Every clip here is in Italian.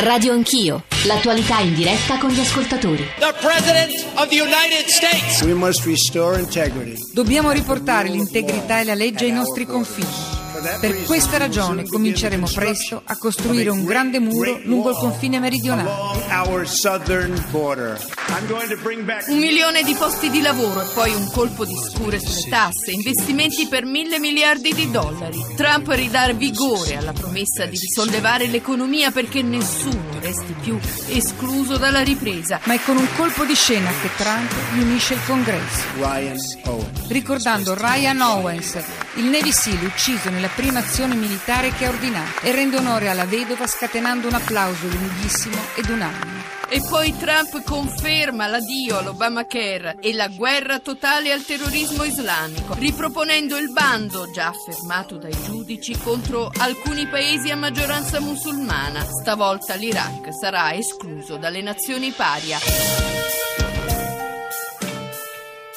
Radio Anch'io, l'attualità in diretta con gli ascoltatori. The President of the United States. We must restore integrity. Dobbiamo riportare l'integrità e la legge ai nostri confini. Per questa ragione cominceremo presto a costruire un grande muro lungo il confine meridionale. Un milione di posti di lavoro e poi un colpo di scure sulle tasse, investimenti per mille miliardi di dollari. Trump ridà vigore alla promessa di risollevare l'economia perché nessuno resti più escluso dalla ripresa. Ma è con un colpo di scena che Trump riunisce il congresso. Ricordando Ryan Owens, il Navy SEAL ucciso nella prima azione militare che ha ordinato e rende onore alla vedova scatenando un applauso lunghissimo ed unanime. E poi Trump conferma l'addio all'Obamacare e la guerra totale al terrorismo islamico, riproponendo il bando già affermato dai giudici contro alcuni paesi a maggioranza musulmana. Stavolta l'Iraq sarà escluso dalle nazioni paria.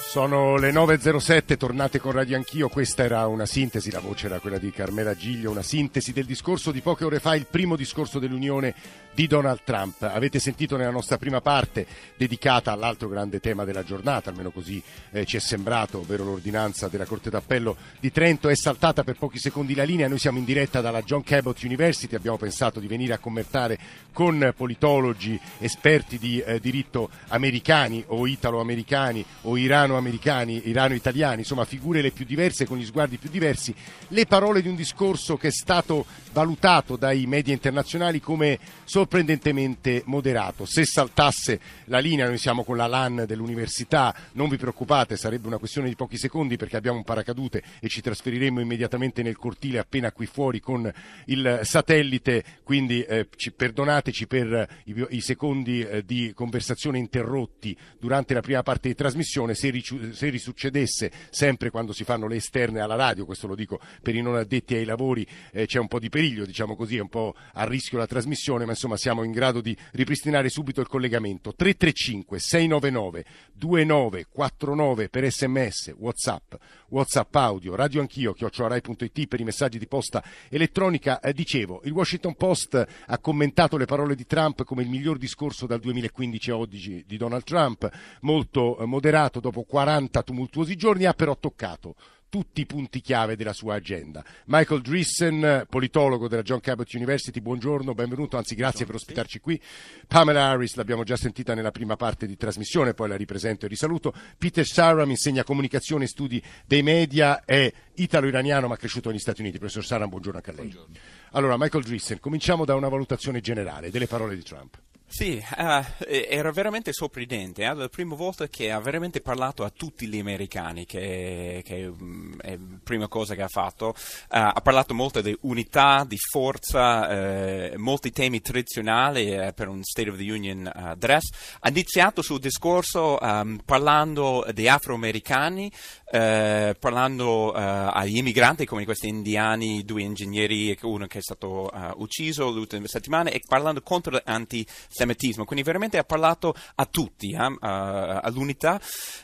Sono le 9.07, tornate con Radio Anch'io, questa era una sintesi, la voce era quella di Carmela Giglio, una sintesi del discorso di poche ore fa, il primo discorso dell'Unione di Donald Trump. Avete sentito nella nostra prima parte dedicata all'altro grande tema della giornata, almeno così eh, ci è sembrato, ovvero l'ordinanza della Corte d'Appello di Trento, è saltata per pochi secondi la linea, noi siamo in diretta dalla John Cabot University, abbiamo pensato di venire a commentare con politologi, esperti di eh, diritto americani o italo-americani o irano-americani, irano-italiani, insomma figure le più diverse con gli sguardi più diversi, le parole di un discorso che è stato valutato dai media internazionali come sorprendentemente moderato. Se saltasse la linea, noi siamo con la LAN dell'università, non vi preoccupate, sarebbe una questione di pochi secondi perché abbiamo un paracadute e ci trasferiremo immediatamente nel cortile appena qui fuori con il satellite, quindi eh, ci, perdonateci per i, i secondi eh, di conversazione interrotti durante la prima parte di trasmissione, se, ric- se risuccedesse sempre quando si fanno le esterne alla radio, questo lo dico per i non addetti ai lavori, eh, c'è un po' di periglio, diciamo così, è un po' a rischio la trasmissione, ma insomma siamo in grado di ripristinare subito il collegamento. 335 699 2949 per sms, whatsapp, whatsapp audio, radio anch'io, chiocciorai.it per i messaggi di posta elettronica. Eh, dicevo, il Washington Post ha commentato le parole di Trump come il miglior discorso dal 2015 a oggi di Donald Trump, molto eh, moderato dopo 40 tumultuosi giorni, ha però toccato tutti i punti chiave della sua agenda. Michael Drissen, politologo della John Cabot University, buongiorno, benvenuto, anzi grazie per ospitarci qui. Pamela Harris l'abbiamo già sentita nella prima parte di trasmissione, poi la ripresento e risaluto. Peter Saram insegna comunicazione e studi dei media, è italo-iraniano ma cresciuto negli Stati Uniti. Professor Saram, buongiorno anche a lei. Buongiorno. Allora, Michael Drissen, cominciamo da una valutazione generale delle parole di Trump. Sì, uh, era veramente sorprendente, è la prima volta che ha veramente parlato a tutti gli americani, che, che um, è la prima cosa che ha fatto. Uh, ha parlato molto di unità, di forza, uh, molti temi tradizionali per un State of the Union address. Ha iniziato il suo discorso um, parlando di afroamericani, parlando agli immigranti come questi indiani, due ingegneri, uno che è stato ucciso l'ultima settimana, e parlando contro l'antisemitismo. Quindi veramente ha parlato a tutti, eh, all'unità,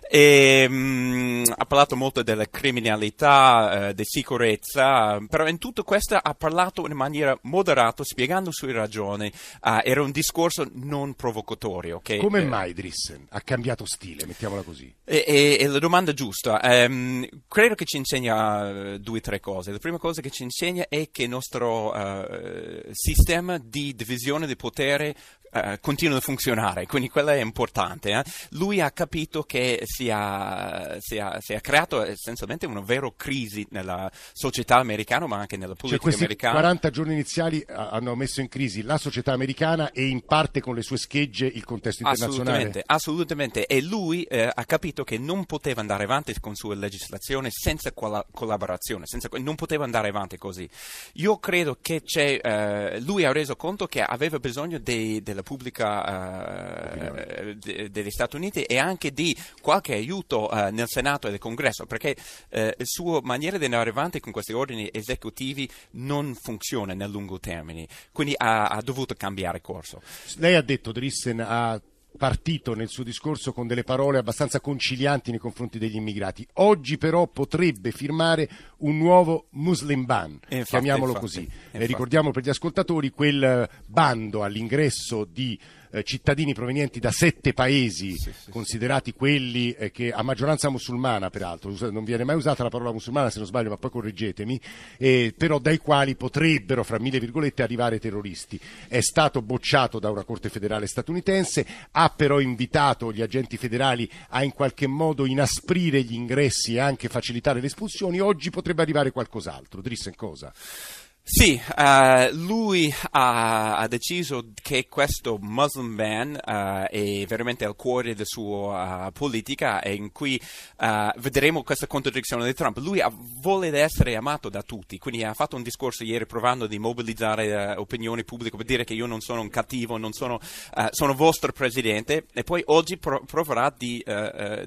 e um, ha parlato molto della criminalità, uh, di sicurezza, però in tutto questo ha parlato in maniera moderata, spiegando le sue ragioni. Uh, era un discorso non provocatorio. Che, Come eh, mai Drissen ha cambiato stile, mettiamola così? È, la domanda giusta. Um, credo che ci insegna due o tre cose. La prima cosa che ci insegna è che il nostro sistema di divisione di potere Uh, continua a funzionare, quindi quello è importante. Eh? Lui ha capito che si ha, creato essenzialmente una vera crisi nella società americana, ma anche nella politica cioè, questi americana. 40 giorni iniziali hanno messo in crisi la società americana e in parte con le sue schegge il contesto internazionale. Assolutamente, assolutamente. E lui eh, ha capito che non poteva andare avanti con la sua legislazione senza colla- collaborazione, senza, non poteva andare avanti così. Io credo che eh, lui ha reso conto che aveva bisogno de- della pubblica uh, de- degli Stati Uniti e anche di qualche aiuto uh, nel Senato e nel Congresso, perché uh, la sua maniera di andare avanti con questi ordini esecutivi non funziona nel lungo termine, quindi ha, ha dovuto cambiare corso. Lei ha detto, Drissen, ha partito nel suo discorso con delle parole abbastanza concilianti nei confronti degli immigrati. Oggi però potrebbe firmare un nuovo Muslim ban, Infatti, chiamiamolo infatti, così. infatti. Eh, ricordiamo per gli ascoltatori quel bando all'ingresso di eh, cittadini provenienti da sette paesi, Sì, sì, considerati quelli eh, che a maggioranza musulmana, peraltro, non viene mai usata la parola musulmana se non sbaglio, ma poi correggetemi, eh, però dai quali potrebbero, fra mille virgolette, arrivare terroristi. È stato bocciato da una Corte federale statunitense, ha però invitato gli agenti federali a in qualche modo inasprire gli ingressi e anche facilitare le espulsioni. Oggi potrebbe arrivare qualcos'altro. Drissen cosa? Sì, eh, lui ha, ha deciso che questo Muslim ban eh, è veramente al cuore della sua eh, politica e in cui vedremo questa contraddizione di Trump. Lui ha- vuole essere amato da tutti, quindi ha fatto un discorso ieri provando di mobilizzare opinione pubblica per dire che io non sono un cattivo, non sono, sono vostro presidente e poi oggi pro- proverà di,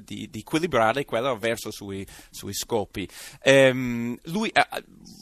di- di equilibrare quello verso sui, sui scopi. Ehm, lui,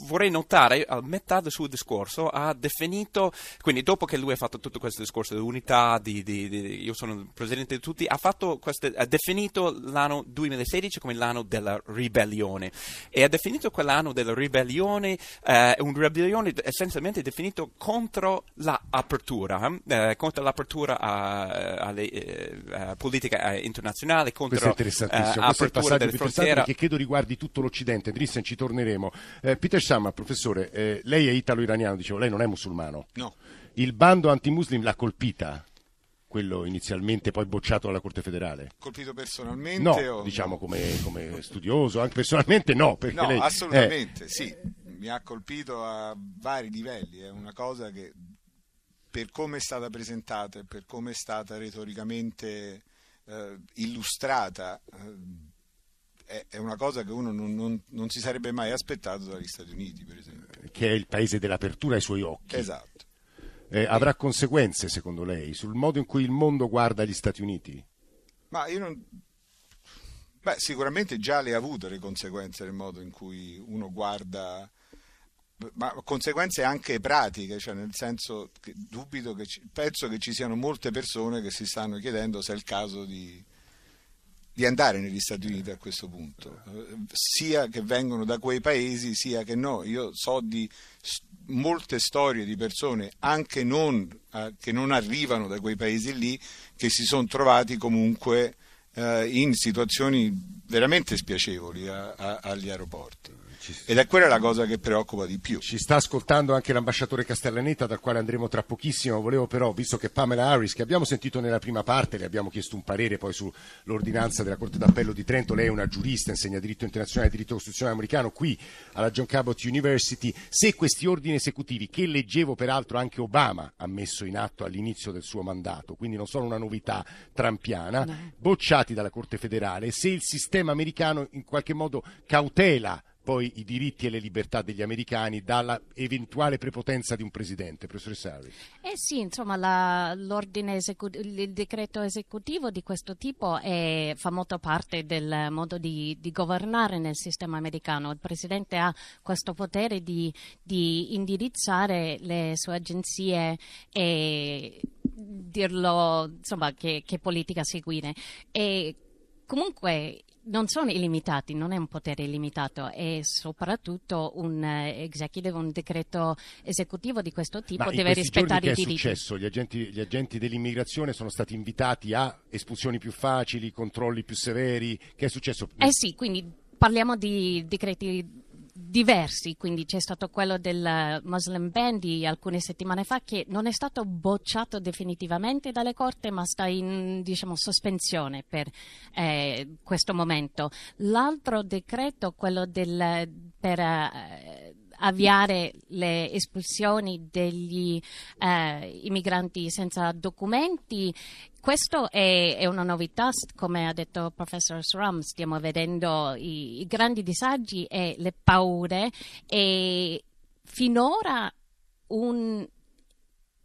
vorrei notare, a metà del suo discorso, ha definito, quindi dopo che lui ha fatto tutto questo discorso di unità, di, di- di- io sono il presidente di tutti, ha, fatto queste- ha definito l'anno 2016 come l'anno della ribellione e ha definito quell'anno della ribellione, eh, una ribellione essenzialmente definito contro l'apertura, eh, contro l'apertura a- alle eh, politica eh, internazionale, contro Questo è interessantissimo, eh, questo è il apertura passaggio delle frontiere. perché credo riguardi tutto l'Occidente. Drissen, ci torneremo. Eh, Peter Shamma, professore, eh, lei è italo-iraniano, dicevo, lei non è musulmano. No. Il bando anti-muslim l'ha colpita, quello inizialmente poi bocciato dalla Corte federale? Colpito personalmente? No, o- diciamo come, come studioso, anche personalmente no. Perché No, lei, eh, assolutamente, sì. Mi ha colpito a vari livelli. È una cosa che, per come è stata presentata e per come è stata retoricamente eh, illustrata, eh, è, una cosa che uno non, non- non si sarebbe mai aspettato dagli Stati Uniti, per esempio. che è il paese dell'apertura ai suoi occhi. Esatto. Eh, avrà conseguenze, secondo lei, sul modo in cui il mondo guarda gli Stati Uniti? Ma io non... Beh, sicuramente già le ha avute le conseguenze nel modo in cui uno guarda, ma conseguenze anche pratiche, cioè nel senso che dubito che ci- penso che ci siano molte persone che si stanno chiedendo se è il caso di, di andare negli Stati Uniti a questo punto, eh, sia che vengono da quei paesi sia che no. Io so di molte storie di persone anche non, eh, che non arrivano da quei paesi lì che si sono trovati comunque eh, in situazioni veramente spiacevoli a- agli aeroporti. Ed è quella la cosa che preoccupa di più. Ci sta ascoltando anche l'ambasciatore Castellaneta, dal quale andremo tra pochissimo. Volevo però, visto che Pamela Harris, che abbiamo sentito nella prima parte, le abbiamo chiesto un parere poi sull'ordinanza della Corte d'Appello di Trento, lei è una giurista, insegna diritto internazionale e diritto costituzionale americano qui alla John Cabot University, se questi ordini esecutivi, che leggevo peraltro anche Obama ha messo in atto all'inizio del suo mandato, quindi non sono una novità trampiana, bocciati dalla Corte federale, se il sistema americano in qualche modo cautela poi i diritti e le libertà degli americani dalla eventuale prepotenza di un presidente, professoressa Harris. Eh sì, insomma, la- l'ordine esecu- il decreto esecutivo di questo tipo è- fa molto parte del modo di, di governare nel sistema americano. Il presidente ha questo potere di, di indirizzare le sue agenzie e dirlo, insomma, che, che politica seguire. E comunque non sono illimitati, non è un potere illimitato, è soprattutto un eh, executive, un decreto esecutivo di questo tipo Ma deve questi giorni rispettare che i è diritti. successo? Gli agenti, gli agenti dell'immigrazione sono stati invitati a espulsioni più facili, controlli più severi. Che è successo? Eh sì, quindi parliamo di decreti diversi, quindi c'è stato quello del Muslim ban di alcune settimane fa che non è stato bocciato definitivamente dalle corte ma sta in diciamo, sospensione per eh, questo momento. L'altro decreto, quello del, per eh, avviare le espulsioni degli eh, immigranti senza documenti. Questo è, è una novità, come ha detto il professor Sram, stiamo vedendo i, i grandi disagi e le paure e finora un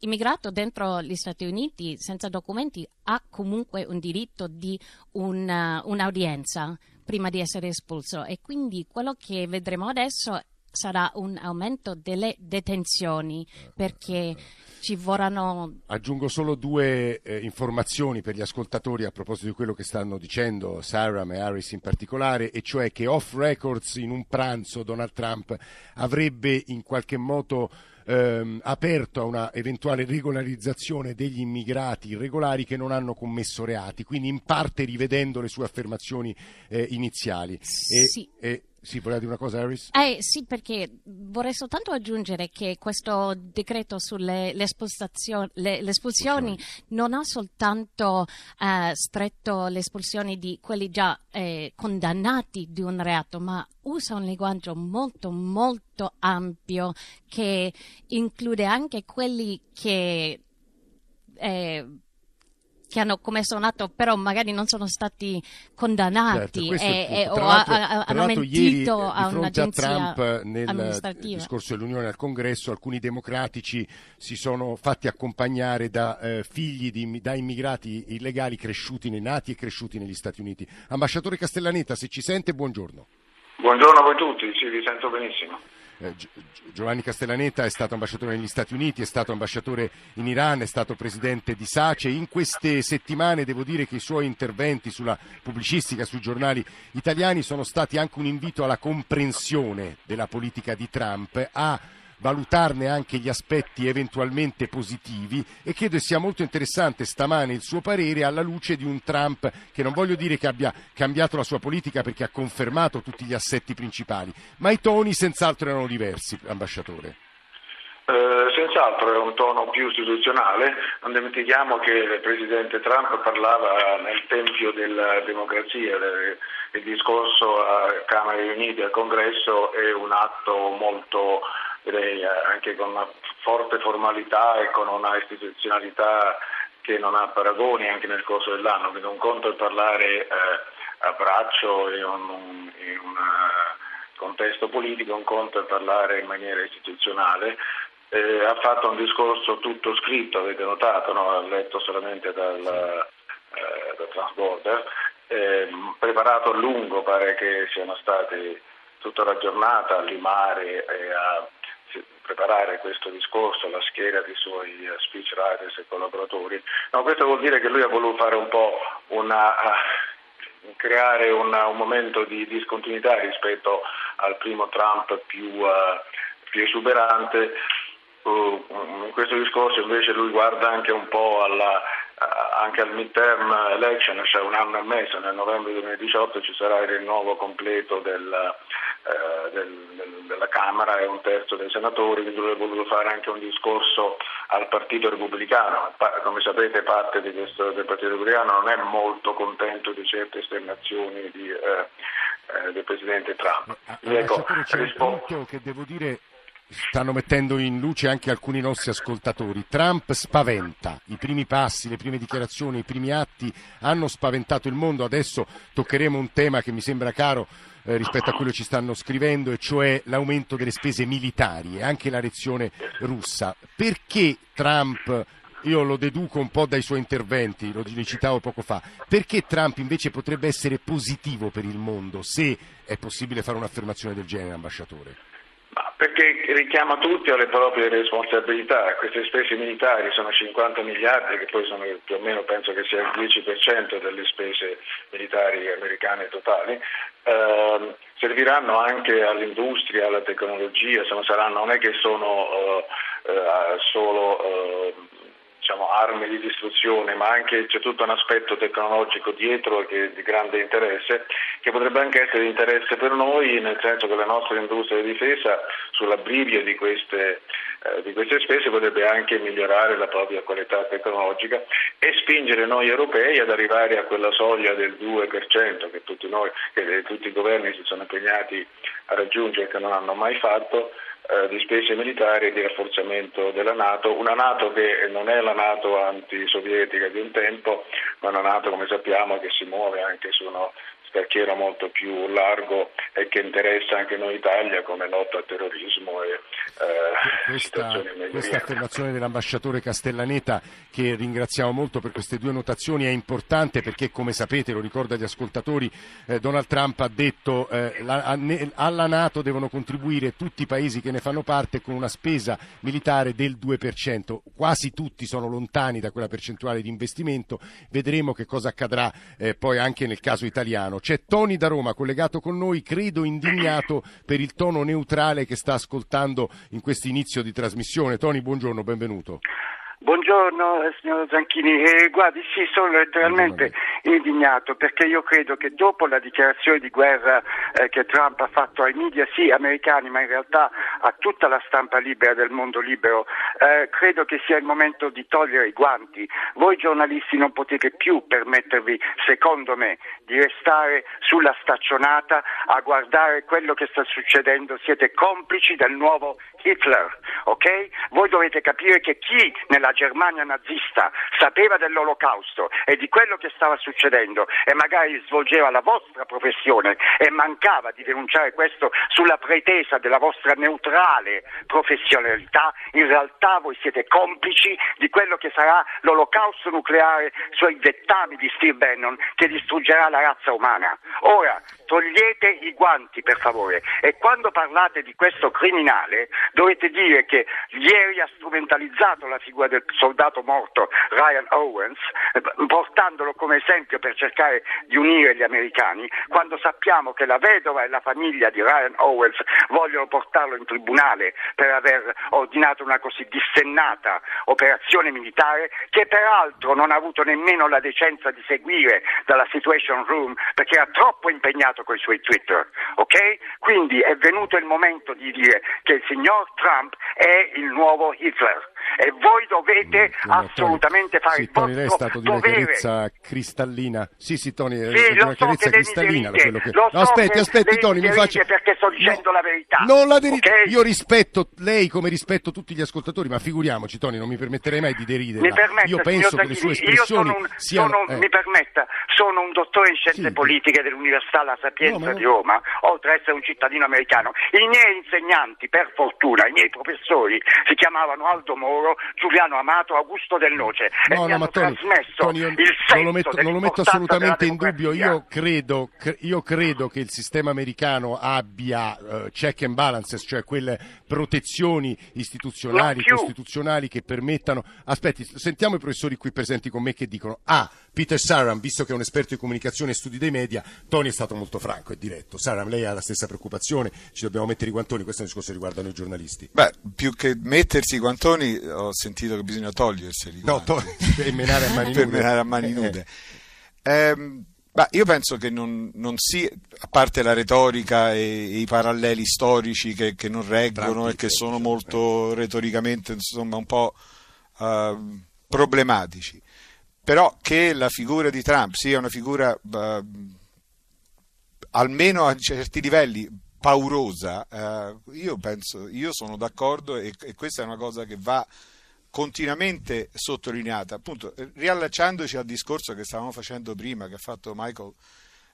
immigrato dentro gli Stati Uniti senza documenti ha comunque un diritto di una- un'audienza prima di essere espulso e quindi quello che vedremo adesso sarà un aumento delle detenzioni perché ci vorranno... Aggiungo solo due eh, informazioni per gli ascoltatori a proposito di quello che stanno dicendo Saram e Harris in particolare, e cioè che off records in un pranzo Donald Trump avrebbe in qualche modo ehm, aperto a una eventuale regolarizzazione degli immigrati irregolari che non hanno commesso reati, quindi in parte rivedendo le sue affermazioni eh, iniziali. E, Sì. e- sì, voleva dire una cosa Harris? Eh sì, perché vorrei soltanto aggiungere che questo decreto sulle le le- le espulsioni non ha soltanto eh, stretto le espulsioni di quelli già eh, condannati di un reato, ma usa un linguaggio molto molto ampio che include anche quelli che eh, che hanno commesso un atto però magari non sono stati condannati Certo, questo è il e- e- o ha- tra hanno mentito ieri, eh, a di fronte a un'agenzia Trump nel amministrativa. discorso dell'Unione al Congresso alcuni democratici si sono fatti accompagnare da eh, figli di, da immigrati illegali cresciuti nei nati e cresciuti negli Stati Uniti. Ambasciatore Castellaneta, se ci sente, buongiorno. Buongiorno a voi tutti, sì, vi sento benissimo. Eh, Gi- Gi- Giovanni Castellaneta è stato ambasciatore negli Stati Uniti, è stato ambasciatore in Iran, è stato presidente di SACE. In queste settimane devo dire che i suoi interventi sulla pubblicistica, sui giornali italiani sono stati anche un invito alla comprensione della politica di Trump, a valutarne anche gli aspetti eventualmente positivi e credo sia molto interessante stamane il suo parere alla luce di un Trump che non voglio dire che abbia cambiato la sua politica perché ha confermato tutti gli assetti principali, ma i toni senz'altro erano diversi, ambasciatore. Eh, senz'altro è un tono più istituzionale, non dimentichiamo che il Presidente Trump parlava nel tempio della democrazia, il discorso a Camere Unite e al Congresso è un atto molto, direi, eh, anche con una forte formalità e con una istituzionalità che non ha paragoni anche nel corso dell'anno, quindi un conto è parlare eh, a braccio in un, in un, eh, contesto politico, un conto è parlare in maniera istituzionale. Eh, ha fatto un discorso tutto scritto, avete notato, no? ha letto solamente dal, eh, da Transborder, ehm, preparato a lungo, pare che siano stati tutta la giornata a limare e a preparare questo discorso, la schiera dei suoi eh, speechwriters e collaboratori. No, questo vuol dire che lui ha voluto fare un po' una eh, creare una- un momento di discontinuità rispetto al primo Trump più, eh, più esuberante. Uh, in questo discorso invece lui guarda anche un po' alla, anche al midterm election, cioè un anno e mezzo, nel novembre 2018 ci sarà il rinnovo completo del, eh, del- del- della Camera e un terzo dei senatori, quindi lui ha voluto fare anche un discorso al Partito Repubblicano. Come sapete parte di questo, del Partito Repubblicano non è molto contento di certe esternazioni di, eh, eh, del Presidente Trump. Quindi, ecco, c'è un rispo- punto che devo dire stanno mettendo in luce anche alcuni nostri ascoltatori. Trump spaventa, i primi passi, le prime dichiarazioni, i primi atti hanno spaventato il mondo. Adesso toccheremo un tema che mi sembra caro eh, rispetto a quello che ci stanno scrivendo, e cioè l'aumento delle spese militari e anche la reazione russa. Perché Trump io lo deduco un po' dai suoi interventi, lo citavo poco fa. Perché Trump invece potrebbe essere positivo per il mondo se è possibile fare un'affermazione del genere, ambasciatore? Perché richiama tutti alle proprie responsabilità. Queste spese militari sono 50 miliardi, che poi sono più o meno penso che sia il 10% delle spese militari americane totali. Ehm, serviranno anche all'industria, alla tecnologia, non, saranno, non è che sono eh, eh, solo eh, diciamo, armi di distruzione, ma anche c'è tutto un aspetto tecnologico dietro che è di grande interesse, che potrebbe anche essere di interesse per noi, nel senso che la nostra industria di difesa sull'abbrivio di queste, eh, di queste spese potrebbe anche migliorare la propria qualità tecnologica e spingere noi europei ad arrivare a quella soglia del 2% che tutti, noi, che tutti i governi si sono impegnati a raggiungere e che non hanno mai fatto di spese militari e di rafforzamento della Nato, una Nato che non è la Nato antisovietica di un tempo, ma una Nato come sappiamo che si muove anche su uno scacchiere molto più largo e che interessa anche noi Italia come lotta al terrorismo e eh, questa, questa affermazione dell'ambasciatore Castellaneta che ringraziamo molto per queste due notazioni è importante perché come sapete, lo ricordo agli ascoltatori, eh, Donald Trump ha detto eh, la, alla Nato devono contribuire tutti i paesi che ne fanno parte con una spesa militare del 2%, quasi tutti sono lontani da quella percentuale di investimento, vedremo che cosa accadrà eh, poi anche nel caso italiano. C'è Tony da Roma collegato con noi, credo indignato per il tono neutrale che sta ascoltando in questo inizio di trasmissione. Tony, buongiorno, benvenuto. Buongiorno eh, signor Zanchini, eh, guardi sì, sono letteralmente indignato perché io credo che dopo la dichiarazione di guerra eh, che Trump ha fatto ai media, sì americani, ma in realtà a tutta la stampa libera del mondo libero, eh, credo che sia il momento di togliere i guanti. Voi giornalisti non potete più permettervi, secondo me, di restare sulla staccionata a guardare quello che sta succedendo, siete complici del nuovo Hitler, ok? Voi dovete capire che chi nella Germania nazista sapeva dell'olocausto e di quello che stava succedendo e magari svolgeva la vostra professione e mancava di denunciare questo sulla pretesa della vostra neutrale professionalità, in realtà voi siete complici di quello che sarà l'olocausto nucleare sui dettami di Steve Bannon che distruggerà la razza umana. Ora, togliete i guanti per favore e quando parlate di questo criminale dovete dire che ieri ha strumentalizzato la figura del soldato morto Ryan Owens, eh, portandolo come esempio per cercare di unire gli americani, quando sappiamo che la vedova e la famiglia di Ryan Owens vogliono portarlo in tribunale per aver ordinato una così dissennata operazione militare che peraltro non ha avuto nemmeno la decenza di seguire dalla Situation Room perché era troppo impegnato con i suoi Twitter, ok? Quindi è venuto il momento di dire che il signor Trump è il nuovo Hitler e voi dovete mm, assolutamente fare sì, il Tony, lei è vostro stato di una dovere. chiarezza cristallina. Sì, sì, Tony, è Sì, di lo una so chiarezza cristallina. che... lo No, so aspetti, aspetti, Tony, mi faccia... perché sto dicendo la verità. Non la deri- ok? Io rispetto lei come rispetto tutti gli ascoltatori, ma figuriamoci, Tony, non mi permetterei mai di permetta, Io penso che le sue espressioni sono un, siano... sono, eh. mi permetta, sono un dottore in scienze Sì. politiche dell'Università La Sapienza No, ma- di Roma, oltre ad essere un cittadino americano. I miei insegnanti, per fortuna, i miei professori si chiamavano Aldo Moro, Giuliano Amato, Augusto Del Noce No, no, ma Tony, Tony, io il non lo metto, non lo metto assolutamente in dubbio. Io credo, cre- io credo che il sistema americano abbia eh, check and balances, cioè quelle protezioni istituzionali, costituzionali che permettano. Aspetti, sentiamo i professori qui presenti con me che dicono: Ah, Peter Saram, visto che è un esperto di comunicazione e studi dei media, Tony è stato molto franco e diretto. Saram, lei ha la stessa preoccupazione, ci dobbiamo mettere i guantoni, questo è un discorso che riguarda noi giornalisti. Beh, più che mettersi i guantoni, ho sentito che bisogna toglierseli. No, to- e menare a mani per nude. menare a mani Eh, nude. Ehm, io penso che non, non sia, a parte la retorica e, e i paralleli storici che, che non reggono e che sono molto retoricamente insomma, un po' eh, problematici, però che la figura di Trump sia una figura eh, almeno a certi livelli paurosa, eh, io penso, io sono d'accordo e, e questa è una cosa che va continuamente sottolineata. Appunto, eh, riallacciandoci al discorso che stavamo facendo prima, che ha fatto Michael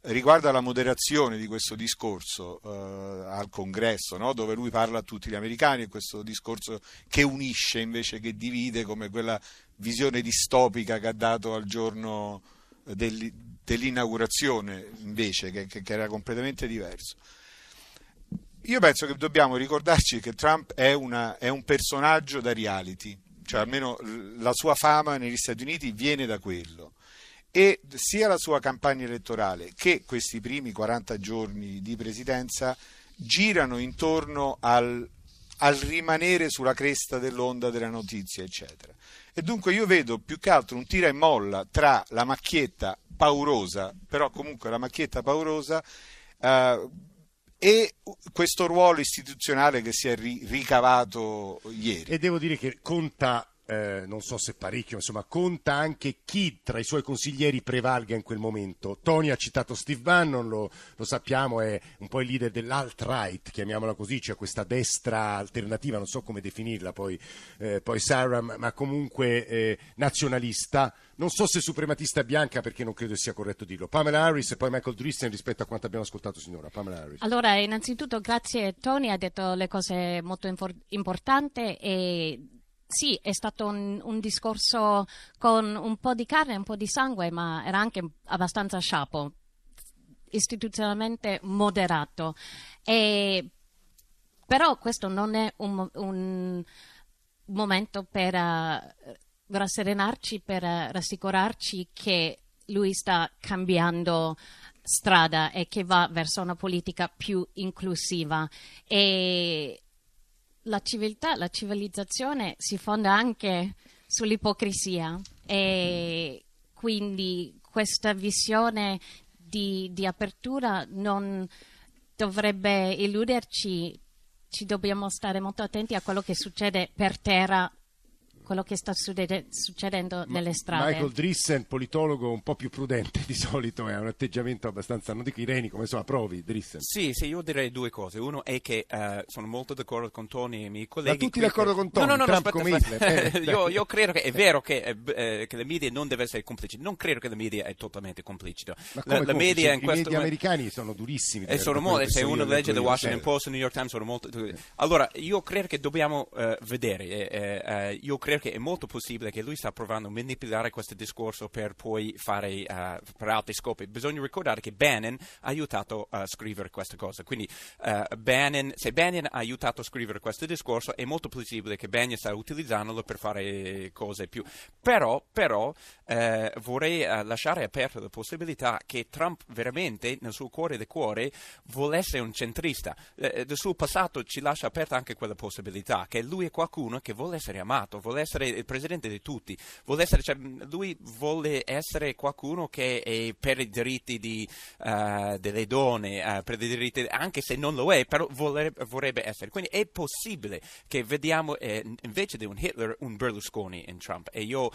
riguardo alla moderazione di questo discorso eh, al congresso, no? dove lui parla a tutti gli americani, e questo discorso che unisce invece che divide, come quella visione distopica che ha dato al giorno dell'i- dell'inaugurazione, invece, che- che era completamente diverso. Io penso che dobbiamo ricordarci che Trump è, una- è un personaggio da reality, cioè almeno la sua fama negli Stati Uniti viene da quello. E sia la sua campagna elettorale che questi primi 40 giorni di presidenza girano intorno al, al rimanere sulla cresta dell'onda della notizia, eccetera. E dunque io vedo più che altro un tira e molla tra la macchietta paurosa, però comunque la macchietta paurosa, eh, e questo ruolo istituzionale che si è ri- ricavato ieri. E devo dire che conta eh, non so se parecchio, insomma, conta anche chi tra i suoi consiglieri prevalga in quel momento. Tony ha citato Steve Bannon, lo, lo sappiamo, è un po' il leader dell'alt-right, chiamiamola così, cioè questa destra alternativa, non so come definirla poi, eh, poi Sarah, ma comunque eh, nazionalista. Non so se suprematista bianca perché non credo sia corretto dirlo. Pamela Harris e poi Michael Drissen rispetto a quanto abbiamo ascoltato signora. Pamela Harris. Allora, innanzitutto grazie Tony, ha detto le cose molto infor- importanti e sì, è stato un, un, discorso con un po' di carne, un po' di sangue, ma era anche abbastanza sciapo, istituzionalmente moderato. E, però questo non è un, un momento per uh, rasserenarci, per uh, rassicurarci che lui sta cambiando strada e che va verso una politica più inclusiva. E la civiltà, la civilizzazione si fonda anche sull'ipocrisia e quindi questa visione di, di apertura non dovrebbe illuderci, ci dobbiamo stare molto attenti a quello che succede per terra quello che sta succedendo nelle strade. Michael Drissen, politologo un po' più prudente di solito, ha un atteggiamento abbastanza, non dico irenico, ma insomma provi, Drissen. Sì, sì, io direi due cose. Uno è che uh, sono molto d'accordo con Tony e i miei colleghi. Ma tutti d'accordo con Tony? No, no, no, Trump aspetta, come Hitler? Eh, io, io, credo che è vero che, eh, eh, che la media non deve essere complicita. Non credo che la media è totalmente complicita. Ma come la, la media in I questo media americani sono durissimi. E sono molto, se uno legge The Washington Post e New York Times sono molto... Allora, io credo che dobbiamo uh, vedere, uh, io credo che è molto possibile che lui sta provando a manipolare questo discorso per poi fare uh, per altri scopi. Bisogna ricordare che Bannon ha aiutato a scrivere questa cosa. Quindi uh, Bannon, se Bannon ha aiutato a scrivere questo discorso, è molto possibile che Bannon sta utilizzandolo per fare cose più. Però, però uh, vorrei lasciare aperta la possibilità che Trump veramente nel suo cuore del cuore vuole essere un centrista. il suo passato ci lascia aperta anche quella possibilità che lui è qualcuno che vuole essere amato, vuole essere il presidente di tutti. Vuole essere, cioè, lui vuole essere qualcuno che è per i diritti di, uh, delle donne, uh, per i diritti, anche se non lo è, però vorrebbe, vorrebbe essere. Quindi è possibile che vediamo eh, invece di un Hitler un Berlusconi in Trump e io uh,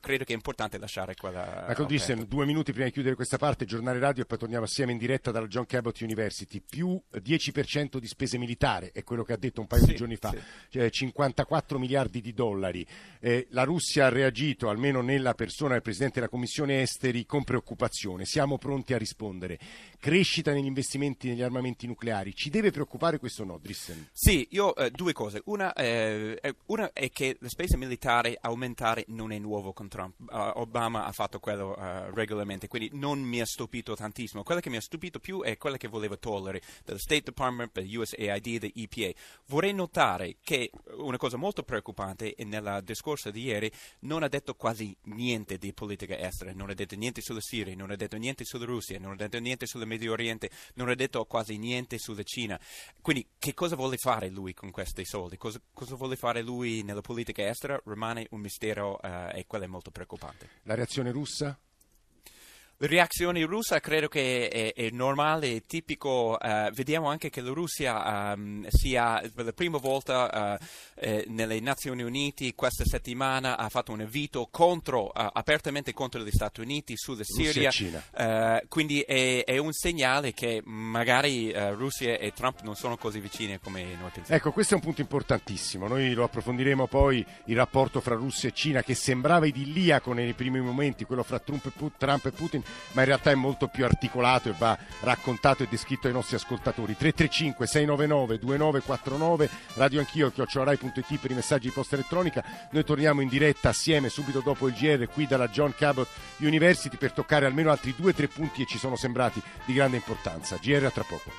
credo che è importante lasciare quella... Michael Dissen, due minuti prima di chiudere questa parte, giornale radio e poi torniamo assieme in diretta dalla John Cabot University. Più 10% di spese militari, è quello che ha detto un paio sì, di giorni fa, sì. cioè 54 miliardi di dollari. Eh, la Russia ha reagito, almeno nella persona del Presidente della Commissione Esteri, con preoccupazione. Siamo pronti a rispondere. Crescita negli investimenti negli armamenti nucleari. Ci deve preoccupare questo no, Drissen? Sì, io eh, due cose. Una, eh, una, è che le spese militari aumentare non è nuovo con Trump. Uh, Obama ha fatto quello uh, regolarmente, quindi non mi ha stupito tantissimo. Quella che mi ha stupito più è quella che voleva togliere dallo State Department, per USAID, da EPA. Vorrei notare che una cosa molto preoccupante discorso di ieri non ha detto quasi niente di politica estera, non ha detto niente sulla Siria, non ha detto niente sulla Russia, non ha detto niente sul Medio Oriente, non ha detto quasi niente sulla Cina. Quindi che cosa vuole fare lui con questi soldi? Cosa, cosa vuole fare lui nella politica estera? Rimane un mistero uh, e quello è molto preoccupante. La reazione russa? Reazione russa credo che è, è normale, è tipico. Uh, vediamo anche che la Russia um, sia per la prima volta uh, eh, nelle Nazioni Unite questa settimana ha fatto un invito contro, uh, apertamente contro gli Stati Uniti sulla Siria. quindi è, è, un segnale che magari Russia e Trump non sono così vicine come noi pensiamo. Ecco, questo è un punto importantissimo. Noi lo approfondiremo poi il rapporto fra Russia e Cina che sembrava idilliaco nei primi momenti, quello fra e, Trump e Putin ma in realtà è molto più articolato e va raccontato e descritto ai nostri ascoltatori. 335 699 2949 radio anch'io chiocciorai.it per i messaggi di posta elettronica. Noi torniamo in diretta assieme subito dopo il GR qui dalla John Cabot University per toccare almeno altri due o tre punti che ci sono sembrati di grande importanza. GR a tra poco.